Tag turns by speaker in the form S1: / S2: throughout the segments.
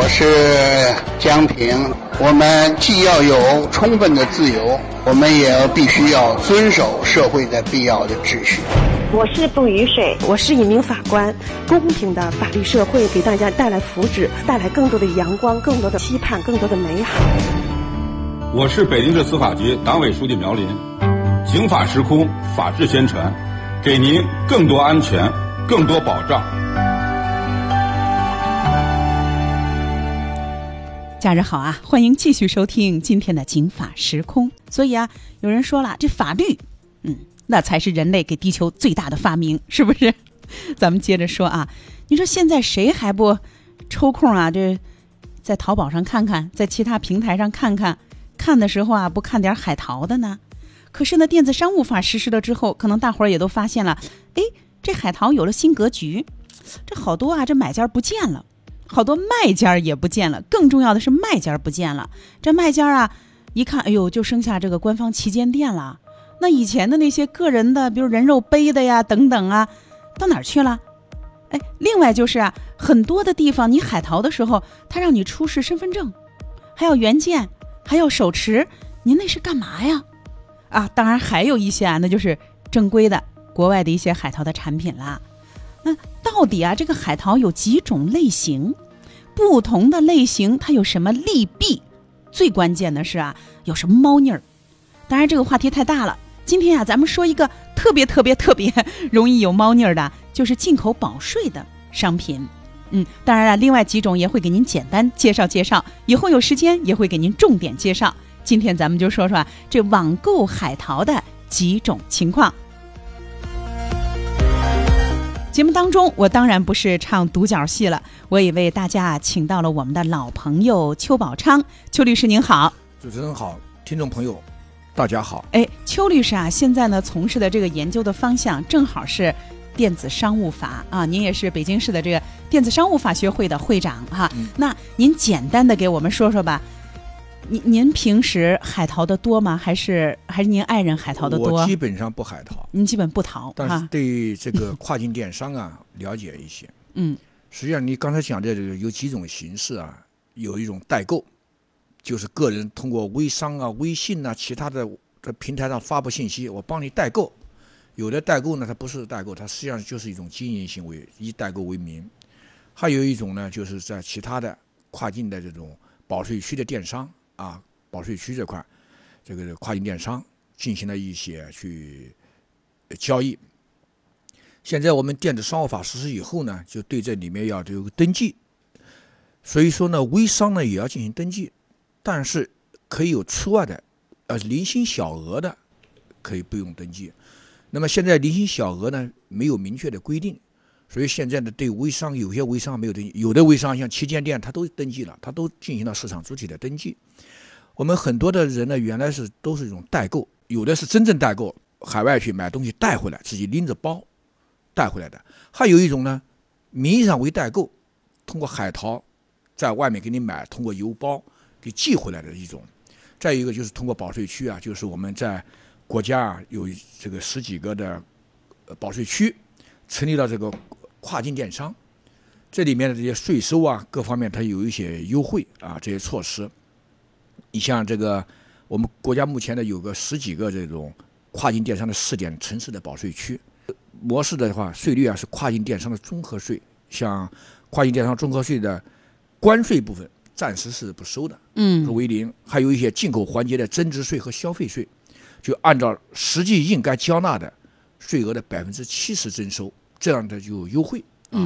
S1: 我是江平。我们既要有充分的自由，我们也要必须要遵守社会的必要的秩序。
S2: 我是杜雨水，
S3: 我是一名法官。公平的法律社会给大家带来福祉，带来更多的阳光，更多的期盼，更多的美好。
S4: 我是北京市司法局党委书记苗林。刑法时空，法治宣传，给您更多安全，更多保障。
S5: 家人好啊，欢迎继续收听今天的《警法时空》。所以啊，有人说了，这法律，嗯，那才是人类给地球最大的发明，是不是？咱们接着说啊，你说现在谁还不抽空啊？这在淘宝上看看，在其他平台上看看，看的时候啊，不看点海淘的呢？可是呢，电子商务法实施了之后，可能大伙儿也都发现了，哎，这海淘有了新格局，这好多啊，这买家不见了。好多卖家也不见了，更重要的是卖家不见了。这卖家啊，一看，哎呦，就剩下这个官方旗舰店了。那以前的那些个人的，比如人肉背的呀，等等啊，到哪儿去了？哎，另外就是啊，很多的地方你海淘的时候，他让你出示身份证，还要原件，还要手持，您那是干嘛呀？啊，当然还有一些啊，那就是正规的国外的一些海淘的产品啦。那到底啊，这个海淘有几种类型？不同的类型它有什么利弊？最关键的是啊，有什么猫腻儿？当然这个话题太大了。今天啊，咱们说一个特别特别特别容易有猫腻儿的，就是进口保税的商品。嗯，当然了，另外几种也会给您简单介绍介绍，以后有时间也会给您重点介绍。今天咱们就说说这网购海淘的几种情况。节目当中，我当然不是唱独角戏了，我也为大家请到了我们的老朋友邱宝昌，邱律师您好，
S6: 主持人好，听众朋友大家好。
S5: 哎，邱律师啊，现在呢从事的这个研究的方向正好是电子商务法啊，您也是北京市的这个电子商务法学会的会长哈，那您简单的给我们说说吧。您您平时海淘的多吗？还是还是您爱人海淘的多？
S6: 我基本上不海淘。
S5: 您基本不淘，
S6: 但是对这个跨境电商啊了解一些。
S5: 嗯，
S6: 实际上你刚才讲的这个有几种形式啊？有一种代购，就是个人通过微商啊、微信啊、其他的在平台上发布信息，我帮你代购。有的代购呢，它不是代购，它实际上就是一种经营行为，以代购为名。还有一种呢，就是在其他的跨境的这种保税区的电商。啊，保税区这块，这个跨境电商进行了一些去交易。现在我们电子商务法实施以后呢，就对这里面要有个登记。所以说呢，微商呢也要进行登记，但是可以有除外的，呃，零星小额的可以不用登记。那么现在零星小额呢没有明确的规定。所以现在呢，对微商有些微商没有登记，有的微商像旗舰店，他都登记了，他都进行了市场主体的登记。我们很多的人呢，原来是都是一种代购，有的是真正代购，海外去买东西带回来，自己拎着包带回来的；还有一种呢，名义上为代购，通过海淘在外面给你买，通过邮包给寄回来的一种。再一个就是通过保税区啊，就是我们在国家啊有这个十几个的保税区，成立了这个。跨境电商，这里面的这些税收啊，各方面它有一些优惠啊，这些措施。你像这个，我们国家目前呢有个十几个这种跨境电商的试点城市的保税区模式的话，税率啊是跨境电商的综合税，像跨境电商综合税的关税部分暂时是不收的，
S5: 嗯，
S6: 为零。还有一些进口环节的增值税和消费税，就按照实际应该交纳的税额的百分之七十征收。这样的就优惠啊，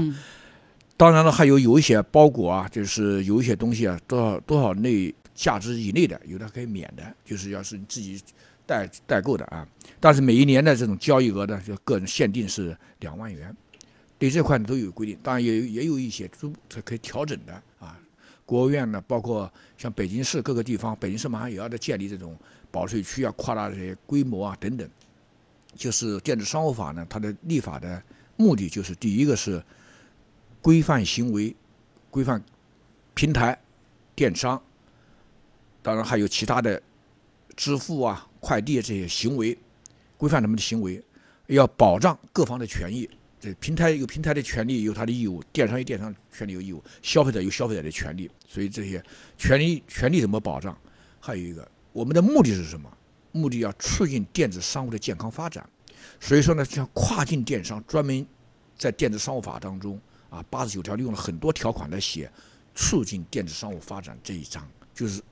S6: 当然了，还有有一些包裹啊，就是有一些东西啊，多少多少内价值以内的，有的可以免的，就是要是你自己代代购的啊。但是每一年的这种交易额呢，就个人限定是两万元，对这块都有规定。当然也也有一些租可以调整的啊。国务院呢，包括像北京市各个地方，北京市马上也要在建立这种保税区啊，扩大这些规模啊等等。就是电子商务法呢，它的立法的。目的就是第一个是规范行为，规范平台电商，当然还有其他的支付啊、快递这些行为，规范他们的行为，要保障各方的权益，这平台有平台的权利，有他的义务；电商有电商权利有义务；消费者有消费者的权利。所以这些权利权利怎么保障？还有一个，我们的目的是什么？目的要促进电子商务的健康发展。所以说呢，像跨境电商专门在电子商务法当中啊，八十九条利用了很多条款来写促进电子商务发展这一章，就是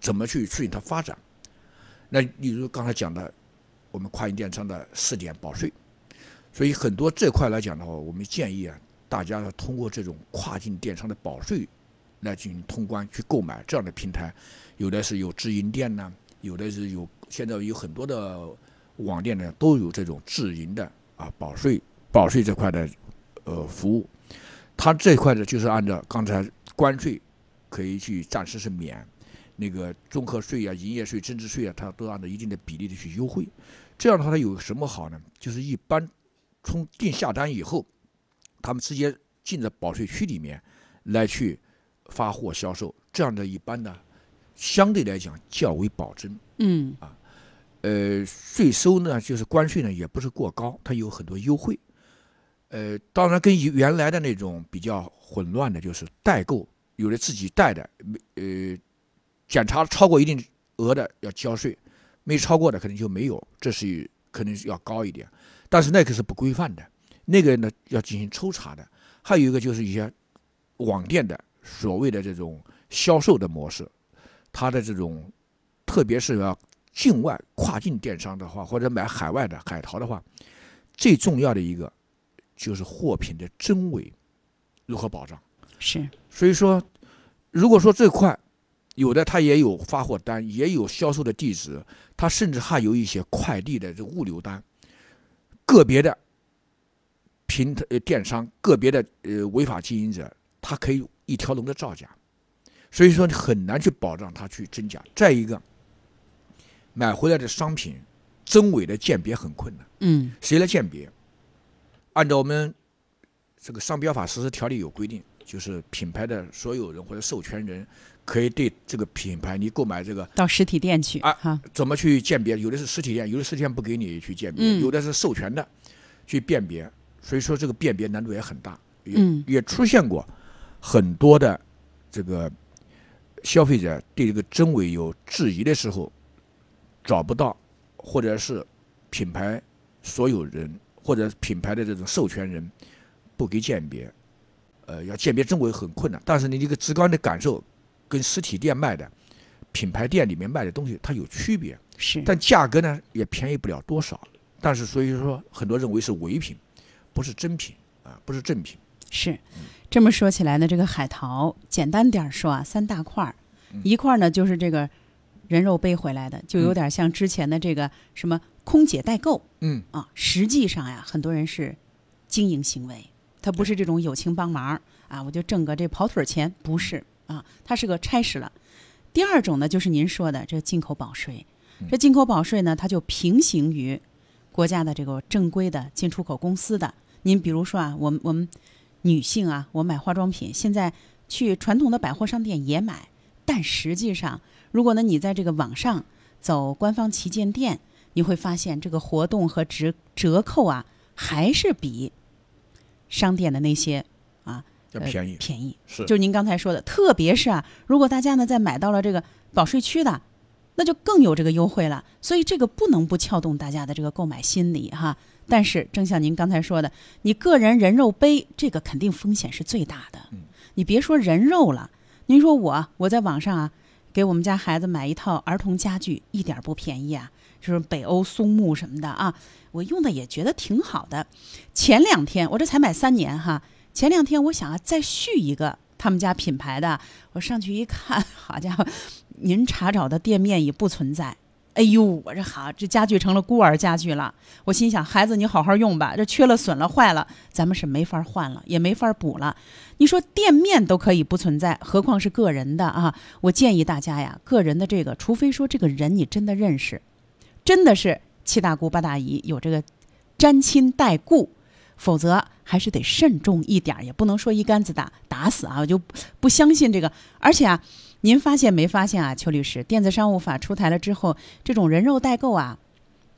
S6: 怎么去促进它发展。那例如刚才讲的，我们跨境电商的试点保税。所以很多这块来讲的话，我们建议啊，大家要通过这种跨境电商的保税来进行通关去购买这样的平台，有的是有直营店呢，有的是有现在有很多的网店呢都有这种自营的啊保税保税这块的呃服务，它这块呢就是按照刚才关税可以去暂时是免，那个综合税啊、营业税、增值税啊，它都按照一定的比例的去优惠，这样的话它有什么好呢？就是一般。从定下单以后，他们直接进到保税区里面来去发货销售，这样的一般呢，相对来讲较为保真。
S5: 嗯
S6: 啊，呃，税收呢，就是关税呢，也不是过高，它有很多优惠。呃，当然跟原来的那种比较混乱的，就是代购，有的自己带的，呃，检查超过一定额的要交税，没超过的可能就没有，这是可能要高一点。但是那个是不规范的，那个呢要进行抽查的。还有一个就是一些网店的所谓的这种销售的模式，它的这种，特别是要境外跨境电商的话，或者买海外的海淘的话，最重要的一个就是货品的真伪如何保障？
S5: 是。
S6: 所以说，如果说这块有的它也有发货单，也有销售的地址，它甚至还有一些快递的这物流单。个别的平台呃电商，个别的呃违法经营者，他可以一条龙的造假，所以说很难去保障他去真假。再一个，买回来的商品真伪的鉴别很困难。
S5: 嗯，
S6: 谁来鉴别？按照我们这个商标法实施条例有规定，就是品牌的所有人或者授权人可以对这个品牌你购买这个
S5: 到实体店去
S6: 啊
S5: 哈，
S6: 怎么去鉴别？有的是实体店，有的实体店不给你去鉴别，有的是授权的去辨别，所以说这个辨别难度也很大，也
S5: 嗯
S6: 也出现过很多的这个消费者对这个真伪有质疑的时候，找不到，或者是品牌所有人或者品牌的这种授权人不给鉴别，呃，要鉴别真伪很困难。但是你这个直观的感受。跟实体店卖的、品牌店里面卖的东西，它有区别，
S5: 是，
S6: 但价格呢也便宜不了多少。但是所以说，很多认为是伪品，不是真品啊，不是正品。
S5: 是，这么说起来呢，这个海淘简单点说啊，三大块儿，
S6: 嗯
S5: 一块儿呢就是这个人肉背回来的，就有点像之前的这个什么空姐代购
S6: 嗯
S5: 啊。实际上呀，很多人是经营行为，他不是这种友情帮忙啊，我就挣个这跑腿儿钱，不是啊，他是个差事了。第二种呢，就是您说的这进口保税，这进口保税呢，它就平行于国家的这个正规的进出口公司的。您比如说啊，我们我们女性啊，我买化妆品，现在去传统的百货商店也买，但实际上，如果呢你在这个网上走官方旗舰店，你会发现这个活动和折折扣啊，还是比商店的那些啊呃
S6: 要便宜，
S5: 便宜。
S6: 是
S5: 就您刚才说的，特别是啊，如果大家呢在买到了这个保税区的，那就更有这个优惠了。所以这个不能不撬动大家的这个购买心理哈。但是正像您刚才说的，你个人人肉背这个肯定风险是最大的。你别说人肉了，您说我我在网上啊，给我们家孩子买一套儿童家具，一点不便宜啊，就是北欧松木什么的啊，我用的也觉得挺好的。前两天我这才买三年哈，前两天我想啊再续一个他们家品牌的，我上去一看，好家伙，您查找的店面已不存在。哎呦，我这好，这家具成了孤儿家具了。我心想，孩子你好好用吧，这缺了损了坏了，咱们是没法换了，也没法补了。你说店面都可以不存在，何况是个人的啊？我建议大家呀，个人的这个，除非说这个人你真的认识，真的是七大姑八大姨有这个沾亲带故，否则还是得慎重一点，也不能说一竿子打打死啊！我就不相信这个。而且啊，您发现没发现啊，邱律师，电子商务法出台了之后，这种人肉代购啊，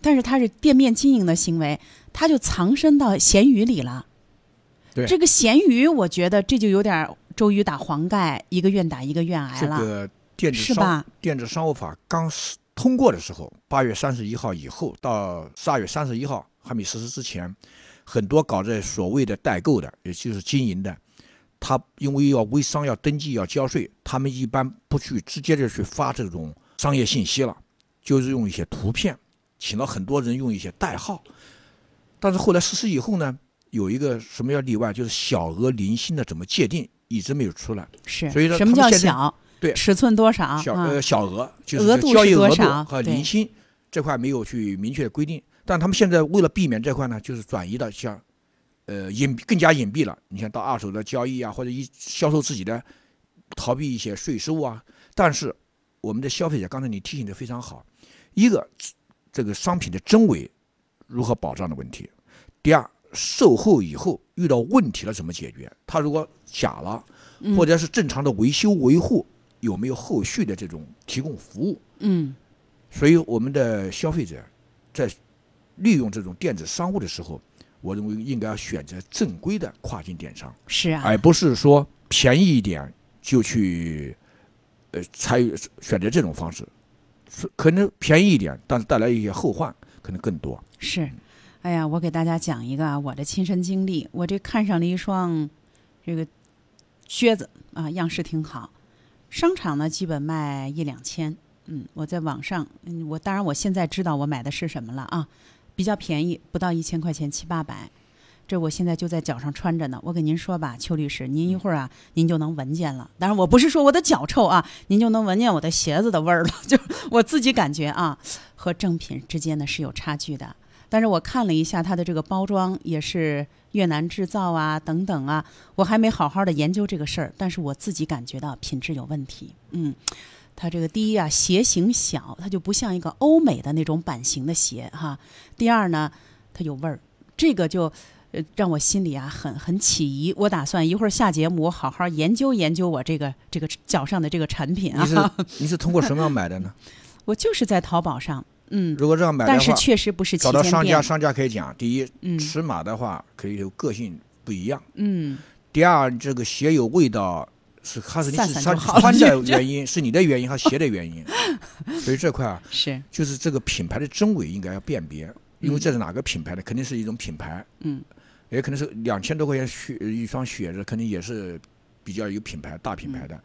S5: 但是它是店面经营的行为，它就藏身到闲鱼里了。
S6: 对
S5: 这个闲鱼，我觉得这就有点周瑜打黄盖，一个愿打一个愿挨了。
S6: 这个电子商
S5: 是吧
S6: 电子商务法刚通过的时候，八月三十一号以后到十二月三十一号还没实施之前，很多搞这所谓的代购的，也就是经营的，他因为要微商要登记要交税，他们一般不去直接的去发这种商业信息了，就是用一些图片，请了很多人用一些代号，但是后来实施以后呢，有一个什么叫例外，就是小额零星的怎么界定，一直没有出来。
S5: 是，
S6: 所以说
S5: 什么叫小？
S6: 对
S5: 尺寸多少？
S6: 小
S5: 啊
S6: 呃小额就
S5: 是
S6: 是交易额度和零星这块没有去明确的规定，但他们现在为了避免这块呢，就是转移到像呃隐更加隐蔽了。你像到二手的交易啊，或者一销售自己的，逃避一些税收啊。但是我们的消费者，刚才你提醒的非常好，一个这个商品的真伪如何保障的问题，第二售后以后遇到问题了怎么解决？他如果假了，
S5: 嗯
S6: 或者是正常的维修维护。有没有后续的这种提供服务？
S5: 嗯，
S6: 所以我们的消费者在利用这种电子商务的时候，我认为应该要选择正规的跨境电商，
S5: 是啊，
S6: 而不是说便宜一点就去呃参与选择这种方式，是可能便宜一点，但是带来一些后患可能更多。
S5: 是。哎呀，我给大家讲一个啊我的亲身经历，我这看上了一双这个靴子啊，样式挺好。商场呢，基本卖一两千。嗯，我在网上，嗯，我当然我现在知道我买的是什么了啊，比较便宜，不到一千块钱，七八百。这我现在就在脚上穿着呢。我给您说吧，邱律师，您一会儿啊，您就能闻见了。当然，我不是说我的脚臭啊，您就能闻见我的鞋子的味儿了。就我自己感觉啊，和正品之间呢是有差距的。但是我看了一下它的这个包装，也是越南制造啊，等等啊，我还没好好的研究这个事儿，但是我自己感觉到品质有问题。嗯，它这个第一啊，鞋型小，它就不像一个欧美的那种版型的鞋哈。第二呢，它有味儿，这个就呃让我心里啊很很起疑。我打算一会儿下节目，我好好研究研究我这个这个脚上的这个产品啊
S6: 你是
S5: 啊。
S6: 你是通过什么样买的呢？
S5: 我就是在淘宝上，嗯，
S6: 如果这样买的话
S5: 但是，确实不是
S6: 找到。商家，商家可以讲，第一，
S5: 嗯
S6: 尺码的话可以有个性不一样。
S5: 嗯，
S6: 第二，这个鞋有味道，是还是你
S5: 散
S6: 是穿穿的
S5: 就
S6: 原因，是你的原因还是鞋的原因？所以这块啊，
S5: 是，
S6: 就是这个品牌的真伪应该要辨别，因为这是哪个品牌的，肯定是一种品牌，
S5: 嗯，
S6: 也可能是两千多块钱靴一双靴子，肯定也是比较有品牌、大品牌的，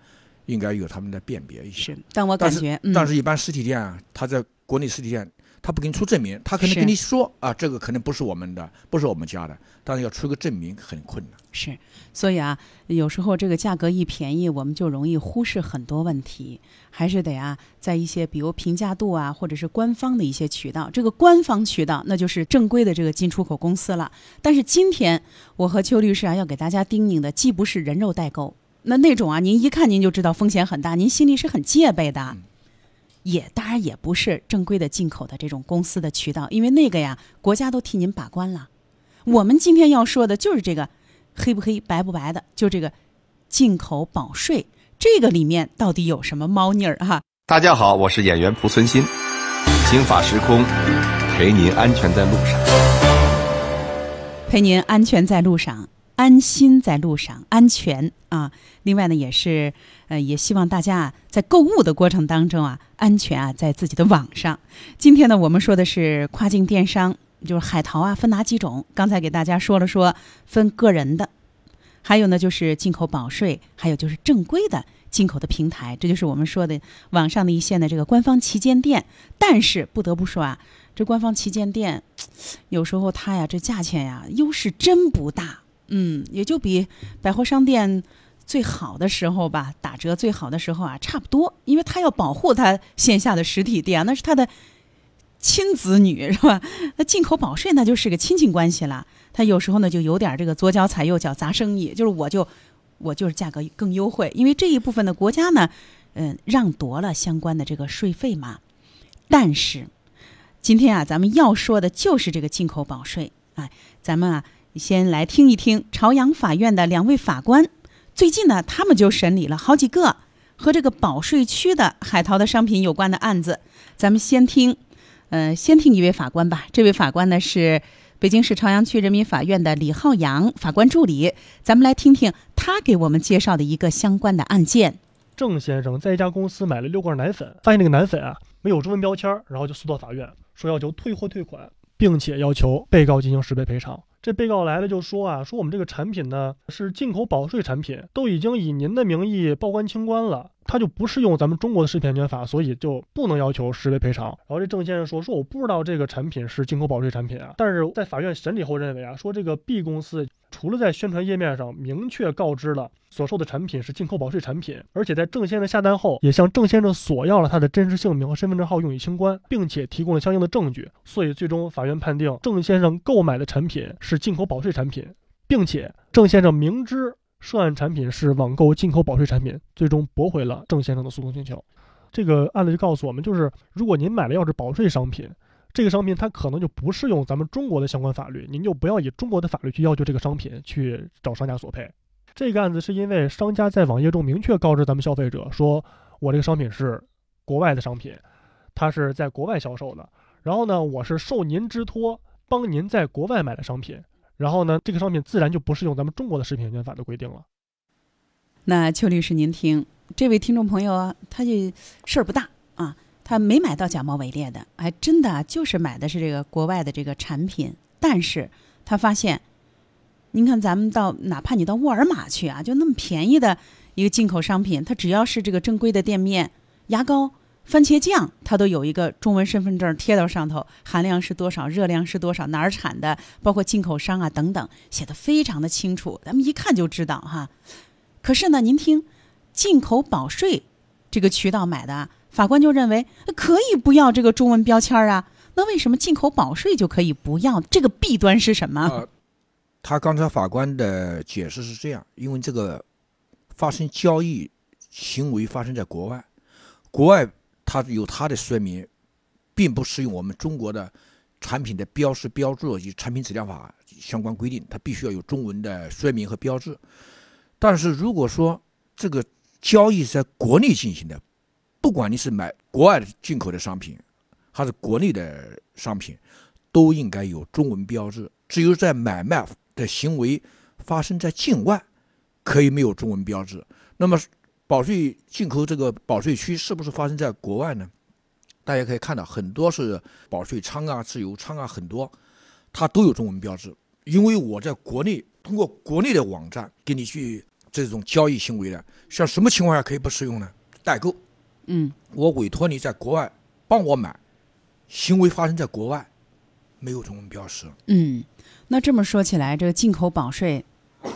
S6: 应该有他们的辨别一些。
S5: 是，但我
S6: 但是
S5: 感觉，嗯、
S6: 但是，一般实体店啊，他在国内实体店，他不给你出证明，他可能跟你说啊，这个可能不是我们的，不是我们家的，但是要出个证明很困难。
S5: 是，所以啊，有时候这个价格一便宜，我们就容易忽视很多问题，还是得啊，在一些比如平价度啊，或者是官方的一些渠道，这个官方渠道那就是正规的这个进出口公司了。但是今天我和邱律师啊，要给大家叮咛的，既不是人肉代购，那那种啊，您一看您就知道风险很大，您心里是很戒备的。也当然也不是正规的进口的这种公司的渠道，因为那个呀，国家都替您把关了。我们今天要说的就是这个黑不黑、白不白的，就这个进口保税，这个里面到底有什么猫腻儿哈？
S7: 大家好，我是演员蒲存昕，刑法时空，陪您安全在路上。
S5: 陪您安全在路上，安心在路上，安全啊！另外呢，也是呃，也希望大家啊，在购物的过程当中啊，安全啊，在自己的网上。今天呢，我们说的是跨境电商，就是海淘啊，分哪几种？刚才给大家说了说，分个人的，还有呢就是进口保税，还有就是正规的进口的平台，这就是我们说的网上的一线的这个官方旗舰店。但是不得不说啊，这官方旗舰店有时候它呀这价钱呀优势真不大，嗯，也就比百货商店最好的时候吧，打折最好的时候啊差不多，因为他要保护他线下的实体店，那是他的亲子女是吧？那进口保税那就是个亲戚关系了。他有时候呢就有点这个左脚踩右脚砸生意，就是我就我就是价格更优惠，因为这一部分的国家呢，嗯、让夺了相关的这个税费嘛。但是今天啊，咱们要说的就是这个进口保税。哎，咱们啊先来听一听朝阳法院的两位法官，最近呢他们就审理了好几个和这个保税区的海淘的商品有关的案子。咱们先听，呃，先听一位法官吧。这位法官呢是北京市朝阳区人民法院的李浩洋法官助理，咱们来听听他给我们介绍的一个相关的案件。
S8: 郑先生在一家公司买了六罐奶粉，发现那个奶粉啊没有中文标签，然后就诉到法院，说要求退货退款，并且要求被告进行十倍赔偿。这被告来了就说啊，说我们这个产品呢是进口保税产品，都已经以您的名义报关清关了，他就不适用咱们中国的食品安全法，所以就不能要求十倍赔偿。然后这郑先生说，说我不知道这个产品是进口保税产品啊，但是在法院审理后认为啊，说这个 B 公司。除了在宣传页面上明确告知了所售的产品是进口保税产品，而且在郑先生下单后也向郑先生索要了他的真实姓名和身份证号用以清关，并且提供了相应的证据，所以最终法院判定郑先生购买的产品是进口保税产品，并且郑先生明知涉案产品是网购进口保税产品，最终驳回了郑先生的诉讼请求。这个案子就告诉我们，就是如果您买的要是保税商品。这个商品它可能就不适用咱们中国的相关法律，您就不要以中国的法律去要求这个商品去找商家索赔。这个案子是因为商家在网页中明确告知咱们消费者说，我这个商品是国外的商品，它是在国外销售的。然后呢，我是受您之托帮您在国外买的商品，然后呢，这个商品自然就不适用咱们中国的食品安全法的规定了。
S5: 那邱律师您听，这位听众朋友啊，他就事儿不大啊。他没买到假冒伪劣的，哎，真的就是买的是这个国外的这个产品。但是他发现，您看咱们到哪怕你到沃尔玛去啊，就那么便宜的一个进口商品，它只要是这个正规的店面，牙膏、番茄酱，它都有一个中文身份证贴到上头，含量是多少，热量是多少，哪儿产的，包括进口商啊等等，写的非常的清楚，咱们一看就知道哈。可是呢，您听，进口保税这个渠道买的。法官就认为可以不要这个中文标签啊，那为什么进口保税就可以不要？这个弊端是什么？
S6: 他刚才法官的解释是这样：因为这个发生交易行为发生在国外，国外它有它的说明，并不适用我们中国的产品的标识标注及产品质量法相关规定，它必须要有中文的说明和标志。但是如果说这个交易在国内进行的，不管你是买国外的进口的商品，还是国内的商品，都应该有中文标志。只有在买卖的行为发生在境外，可以没有中文标志。那么，保税进口这个保税区是不是发生在国外呢？大家可以看到，很多是保税仓啊、自由仓啊，很多它都有中文标志。因为我在国内通过国内的网站给你去这种交易行为的，像什么情况下可以不适用呢？代购。
S5: 嗯，
S6: 我委托你在国外帮我买，行为发生在国外，没有中文标识。
S5: 嗯，那这么说起来，这个进口保税，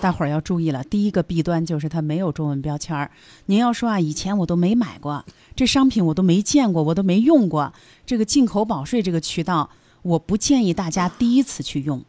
S5: 大伙儿要注意了。第一个弊端就是它没有中文标签儿。您要说啊，以前我都没买过这商品，我都没见过，我都没用过这个进口保税这个渠道，我不建议大家第一次去用。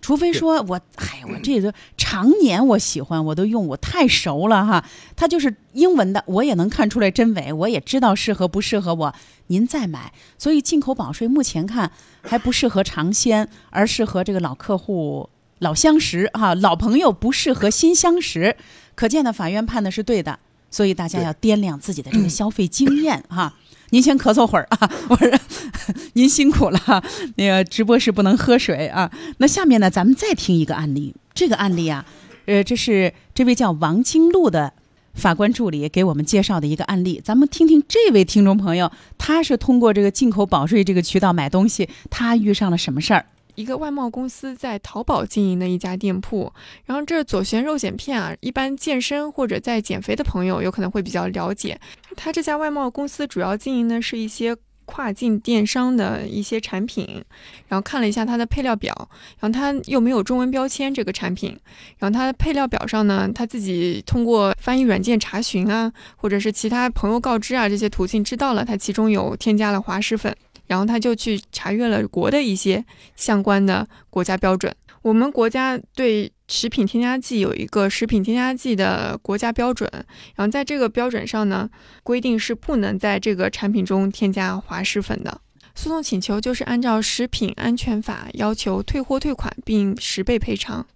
S5: 除非说我，哎，我这个常年我喜欢，我都用，我太熟了哈。它就是英文的，我也能看出来真伪，我也知道适合不适合我。您再买，所以进口保税目前看还不适合尝鲜，而适合这个老客户、老相识哈，老朋友不适合新相识。可见呢，法院判的是对的，所以大家要掂量自己的这个消费经验哈。您先咳嗽会儿啊！我说 您辛苦了，那个直播室不能喝水啊。那下面呢，咱们再听一个案例。这个案例啊，呃，这是这位叫王金路的法官助理给我们介绍的一个案例。咱们听听这位听众朋友，他是通过这个进口保税这个渠道买东西，他遇上了什么事儿？
S9: 一个外贸公司在淘宝经营的一家店铺，然后这左旋肉碱片啊，一般健身或者在减肥的朋友有可能会比较了解。他这家外贸公司主要经营的是一些跨境电商的一些产品，然后看了一下它的配料表，然后它又没有中文标签这个产品，然后它的配料表上呢，他自己通过翻译软件查询啊，或者是其他朋友告知啊这些途径知道了它其中有添加了滑石粉。然后他就去查阅了国的一些相关的国家标准。我们国家对食品添加剂有一个食品添加剂的国家标准，然后在这个标准上呢，规定是不能在这个产品中添加滑石粉的。诉讼请求就是按照食品安全法要求退货退款并十倍赔偿。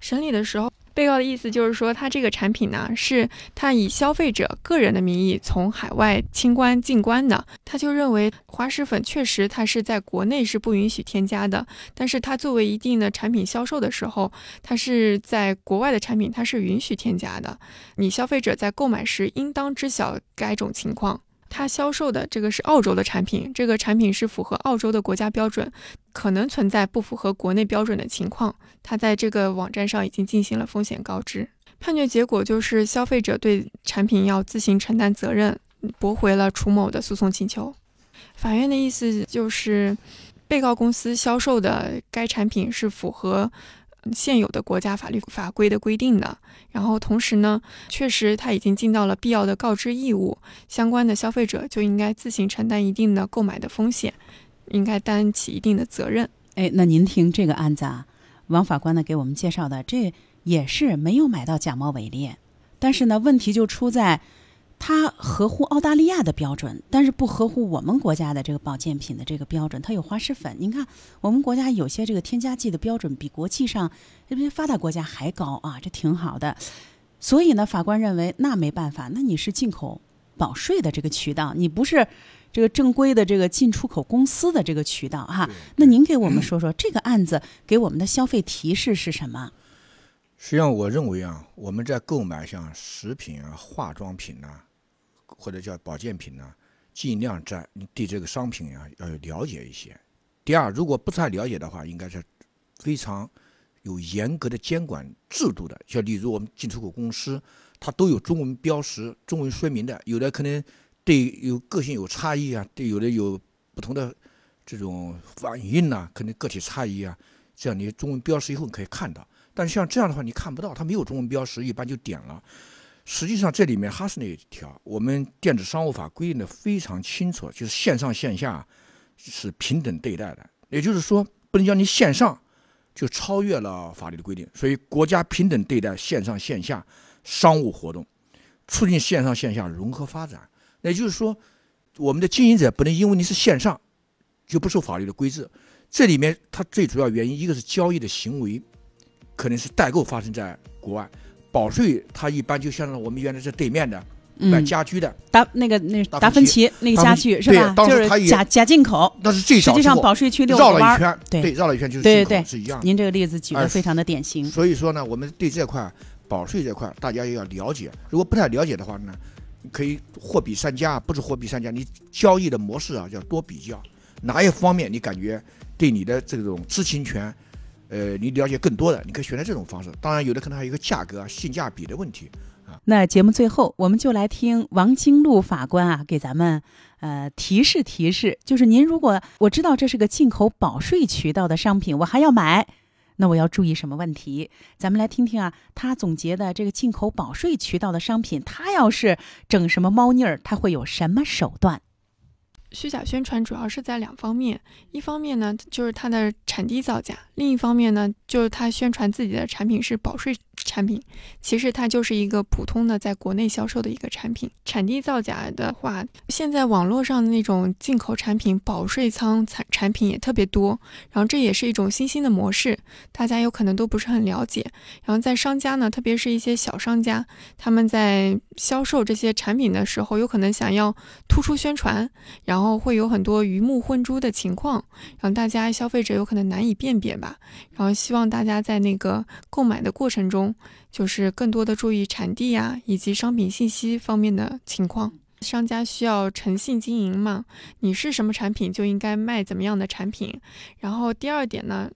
S9: 审理的时候。被告的意思就是说，他这个产品呢，是他以消费者个人的名义从海外清关进关的。他就认为滑石粉确实它是在国内是不允许添加的，但是它作为一定的产品销售的时候，它是在国外的产品它是允许添加的。你消费者在购买时应当知晓该种情况。他销售的这个是澳洲的产品，这个产品是符合澳洲的国家标准，可能存在不符合国内标准的情况。他在这个网站上已经进行了风险告知。判决结果就是消费者对产品要自行承担责任，驳回了楚某的诉讼请求。法院的意思就是，被告公司销售的该产品是符合。现有的国家法律法规的规定的，然后同时呢，确实他已经尽到了必要的告知义务，相关的消费者就应该自行承担一定的购买的风险，应该担起一定的责任。
S5: 哎，那您听这个案子啊，王法官呢给我们介绍的，这也是没有买到假冒伪劣，但是呢，问题就出在。它合乎澳大利亚的标准，但是不合乎我们国家的这个保健品的这个标准。它有滑石粉，您看我们国家有些这个添加剂的标准比国际上这些发达国家还高啊，这挺好的。所以呢，法官认为那没办法，那你是进口保税的这个渠道，你不是这个正规的这个进出口公司的这个渠道哈。那您给我们说说这个案子给我们的消费提示是什么？
S6: 实际上，我认为啊，我们在购买像食品啊、化妆品呐。或者叫保健品呢，尽量在对这个商品啊要有了解一些。第二，如果不太了解的话，应该是非常有严格的监管制度的。像例如我们进出口公司，它都有中文标识、中文说明的。有的可能对有个性有差异啊，对有的有不同的这种反应呐，可能个体差异啊。这样你中文标识以后你可以看到，但是像这样的话你看不到，它没有中文标识，一般就点了。实际上，这里面还是那一条，我们电子商务法规定的非常清楚，就是线上线下是平等对待的。也就是说，不能叫你线上就超越了法律的规定。所以，国家平等对待线上线下商务活动，促进线上线下融合发展。也就是说，我们的经营者不能因为你是线上就不受法律的规制。这里面它最主要原因，一个是交易的行为可能是代购发生在国外。保税，它一般就像我们原来是对面的卖家居的
S5: 达那个那达芬奇那个家具是吧？
S6: 就是
S5: 假假进口，
S6: 那是最
S5: 实际上保税区
S6: 绕了一圈，对绕了一圈就是
S5: 对对
S6: 是一样。
S5: 您这个例子举的非常的典型。
S6: 所以说呢，我们对这块保税这块大家也要了解。如果不太了解的话呢，可以货比三家，不是货比三家，你交易的模式啊，要多比较哪一方面你感觉对你的这种知情权。呃，你了解更多的，你可以选择这种方式。当然，有的可能还有一个价格啊、性价比的问题啊。
S5: 那节目最后，我们就来听王金禄法官啊，给咱们呃提示提示，就是您如果我知道这是个进口保税渠道的商品，我还要买，那我要注意什么问题？咱们来听听啊，他总结的这个进口保税渠道的商品，他要是整什么猫腻儿，他会有什么手段？
S9: 虚假宣传主要是在两方面，一方面呢就是它的产地造假，另一方面呢就是它宣传自己的产品是保税。产品其实它就是一个普通的在国内销售的一个产品。产地造假的话，现在网络上的那种进口产品保税仓产产品也特别多，然后这也是一种新兴的模式，大家有可能都不是很了解。然后在商家呢，特别是一些小商家，他们在销售这些产品的时候，有可能想要突出宣传，然后会有很多鱼目混珠的情况，让大家消费者有可能难以辨别吧。然后希望大家在那个购买的过程中。就是更多的注意产地呀，以及商品信息方面的情况。商家需要诚信经营嘛，你是什么产品就应该卖怎么样的产品。然后第二点呢，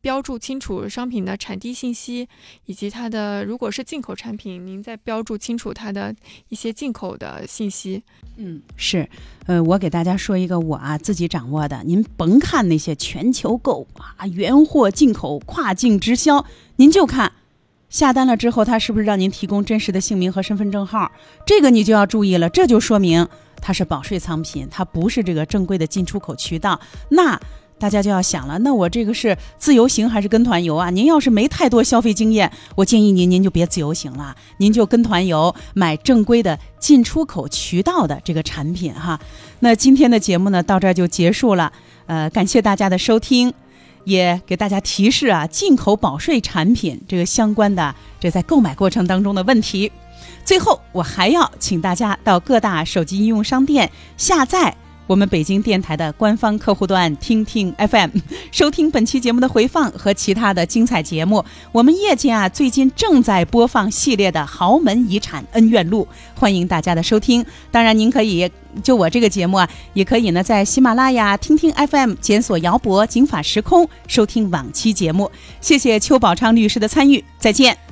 S9: 标注清楚商品的产地信息，以及它的如果是进口产品，您再标注清楚它的一些进口的信息。
S5: 嗯，是，呃，我给大家说一个我啊自己掌握的，您甭看那些全球购啊、原货进口、跨境直销，您就看。下单了之后，他是不是让您提供真实的姓名和身份证号？这个你就要注意了，这就说明它是保税仓品，它不是这个正规的进出口渠道。那大家就要想了，那我这个是自由行还是跟团游啊？您要是没太多消费经验，我建议您您就别自由行了，您就跟团游，买正规的进出口渠道的这个产品哈。那今天的节目呢，到这儿就结束了，呃，感谢大家的收听。也给大家提示啊，进口保税产品这个相关的这在购买过程当中的问题。最后，我还要请大家到各大手机应用商店下载。我们北京电台的官方客户端听听 FM，收听本期节目的回放和其他的精彩节目。我们业界啊，最近正在播放系列的豪门遗产恩怨录，欢迎大家的收听。当然，您可以就我这个节目啊，也可以呢在喜马拉雅听听 FM 检索姚博警法时空收听往期节目。谢谢邱宝昌律师的参与，再见。